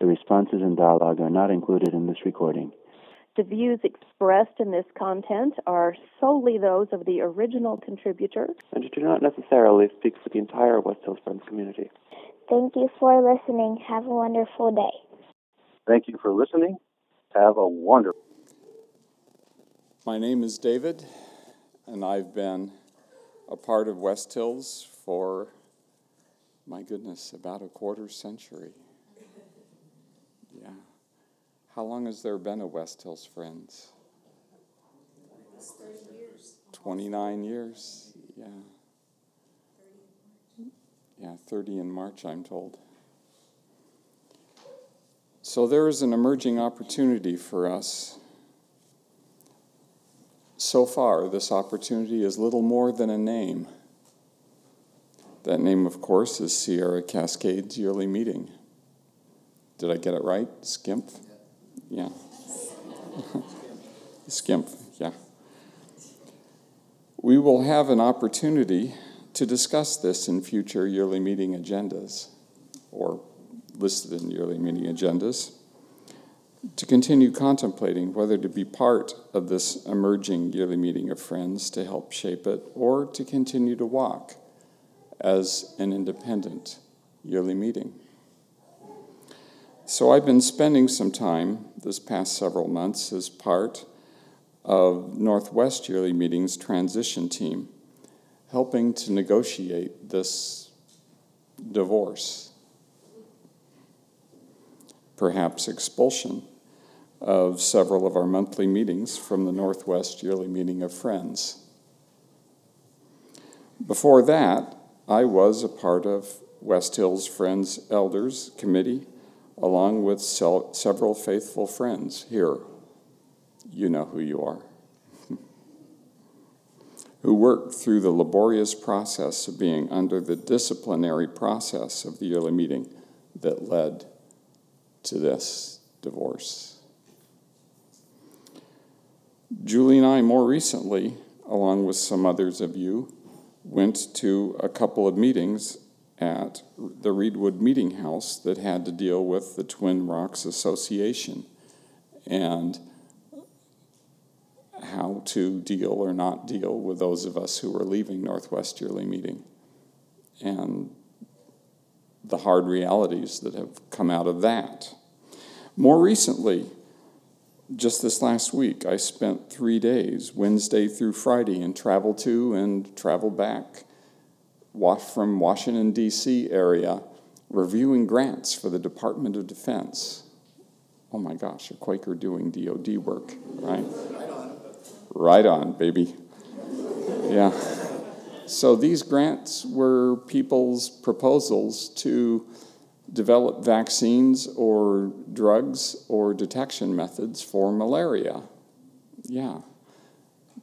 The responses and dialogue are not included in this recording. The views expressed in this content are solely those of the original contributor and do not necessarily speak for the entire West Hills Friends community. Thank you for listening. Have a wonderful day. Thank you for listening. Have a wonderful My name is David, and I've been a part of West Hills for, my goodness, about a quarter century. How long has there been a West Hills Friends? 29 years, yeah. Yeah, 30 in March, I'm told. So there is an emerging opportunity for us. So far, this opportunity is little more than a name. That name, of course, is Sierra Cascades Yearly Meeting. Did I get it right? Skimp? Yeah. Skimp, yeah. We will have an opportunity to discuss this in future yearly meeting agendas or listed in yearly meeting agendas, to continue contemplating whether to be part of this emerging yearly meeting of friends to help shape it, or to continue to walk as an independent yearly meeting. So I've been spending some time this past several months as part of Northwest Yearly Meeting's transition team, helping to negotiate this divorce perhaps expulsion of several of our monthly meetings from the Northwest Yearly Meeting of Friends. Before that, I was a part of West Hills Friends Elders Committee, along with several faithful friends here. You know who you are. who worked through the laborious process of being under the disciplinary process of the yearly meeting that led to this divorce. Julie and I, more recently, along with some others of you, went to a couple of meetings at the Reedwood Meeting House that had to deal with the Twin Rocks Association and how to deal or not deal with those of us who were leaving Northwest Yearly Meeting. And the hard realities that have come out of that. More recently, just this last week, I spent three days, Wednesday through Friday, and traveled to and traveled back from Washington, D.C. area, reviewing grants for the Department of Defense. Oh my gosh, a Quaker doing DoD work, right? Right on. Right on, baby. Yeah. So these grants were people's proposals to develop vaccines or drugs or detection methods for malaria. Yeah.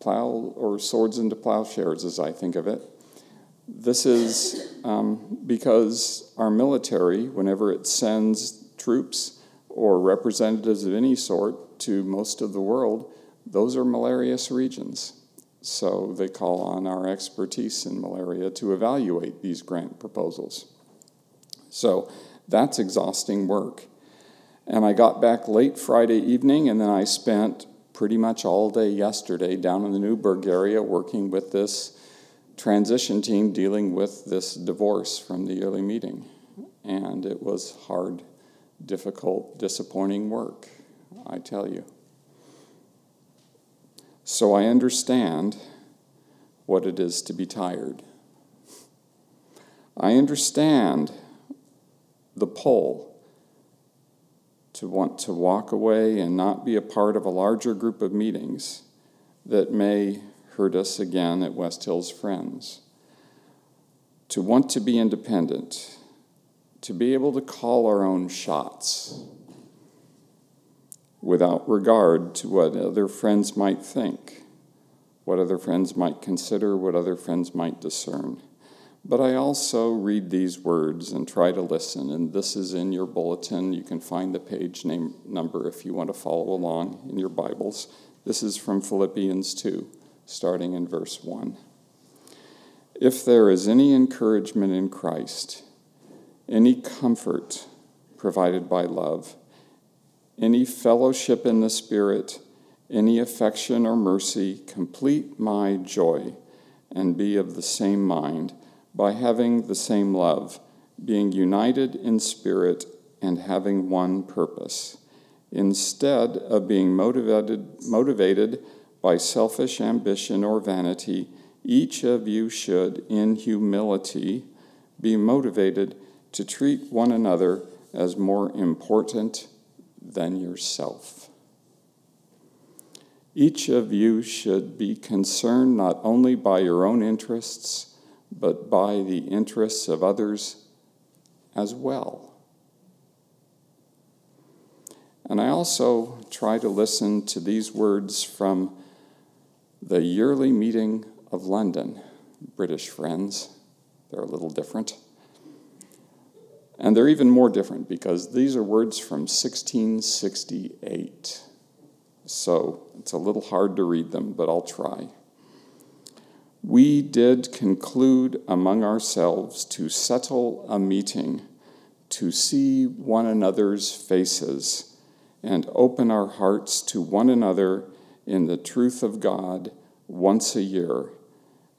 Plow or swords into plowshares, as I think of it. This is um, because our military, whenever it sends troops or representatives of any sort to most of the world, those are malarious regions. So they call on our expertise in malaria to evaluate these grant proposals. So that's exhausting work. And I got back late Friday evening, and then I spent pretty much all day yesterday down in the Newberg area working with this transition team dealing with this divorce from the yearly meeting. And it was hard, difficult, disappointing work, I tell you. So I understand what it is to be tired. I understand the pull to want to walk away and not be a part of a larger group of meetings that may hurt us again at West Hills Friends. To want to be independent, to be able to call our own shots without regard to what other friends might think, what other friends might consider, what other friends might discern. But I also read these words and try to listen, and this is in your bulletin. You can find the page name number if you want to follow along in your Bibles. This is from Philippians 2, starting in verse 1. If there is any encouragement in Christ, any comfort provided by love, any fellowship in the Spirit, any affection or mercy, complete my joy and be of the same mind by having the same love, being united in spirit and having one purpose. Instead of being motivated, motivated by selfish ambition or vanity, each of you should, in humility, be motivated to treat one another as more important than yourself. Each of you should be concerned not only by your own interests but by the interests of others as well. And I also try to listen to these words from the yearly meeting of London, British friends. They're a little different. And they're even more different because these are words from 1668. So it's a little hard to read them, but I'll try we did conclude among ourselves to settle a meeting to see one another's faces and open our hearts to one another in the truth of God once a year,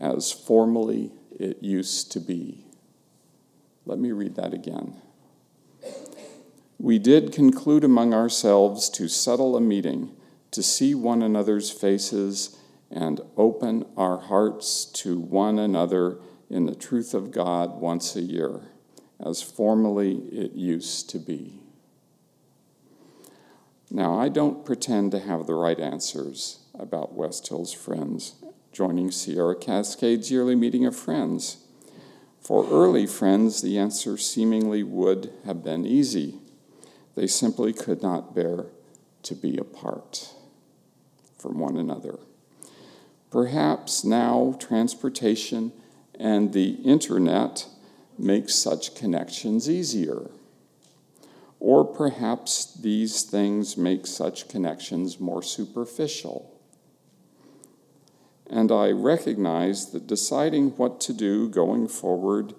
as formerly it used to be. Let me read that again. We did conclude among ourselves to settle a meeting to see one another's faces and open our hearts to one another in the truth of God once a year, as formerly it used to be. Now, I don't pretend to have the right answers about West Hills Friends joining Sierra Cascades yearly meeting of friends. For early friends, the answer seemingly would have been easy. They simply could not bear to be apart from one another. Perhaps now transportation and the internet make such connections easier. Or perhaps these things make such connections more superficial. And I recognize that deciding what to do going forward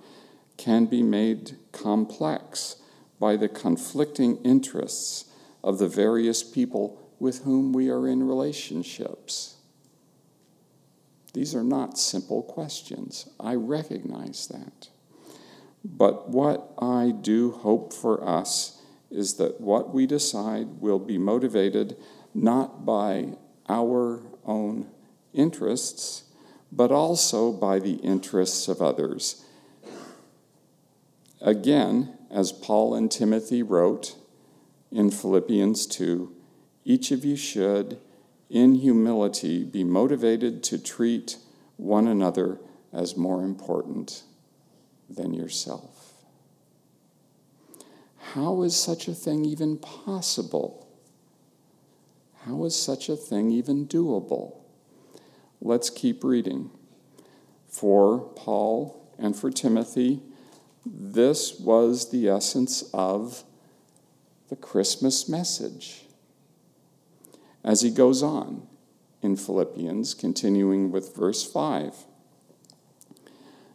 can be made complex by the conflicting interests of the various people with whom we are in relationships. These are not simple questions. I recognize that. But what I do hope for us is that what we decide will be motivated not by our own interests, but also by the interests of others. Again, as Paul and Timothy wrote in Philippians 2, each of you should in humility, be motivated to treat one another as more important than yourself. How is such a thing even possible? How is such a thing even doable? Let's keep reading. For Paul and for Timothy, this was the essence of the Christmas message as he goes on in Philippians, continuing with verse 5.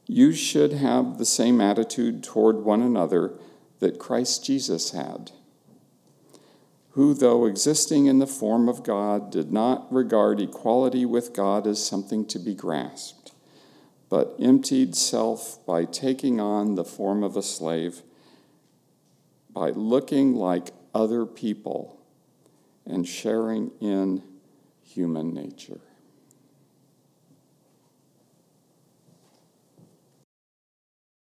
You should have the same attitude toward one another that Christ Jesus had, who, though existing in the form of God, did not regard equality with God as something to be grasped, but emptied self by taking on the form of a slave, by looking like other people and sharing in human nature.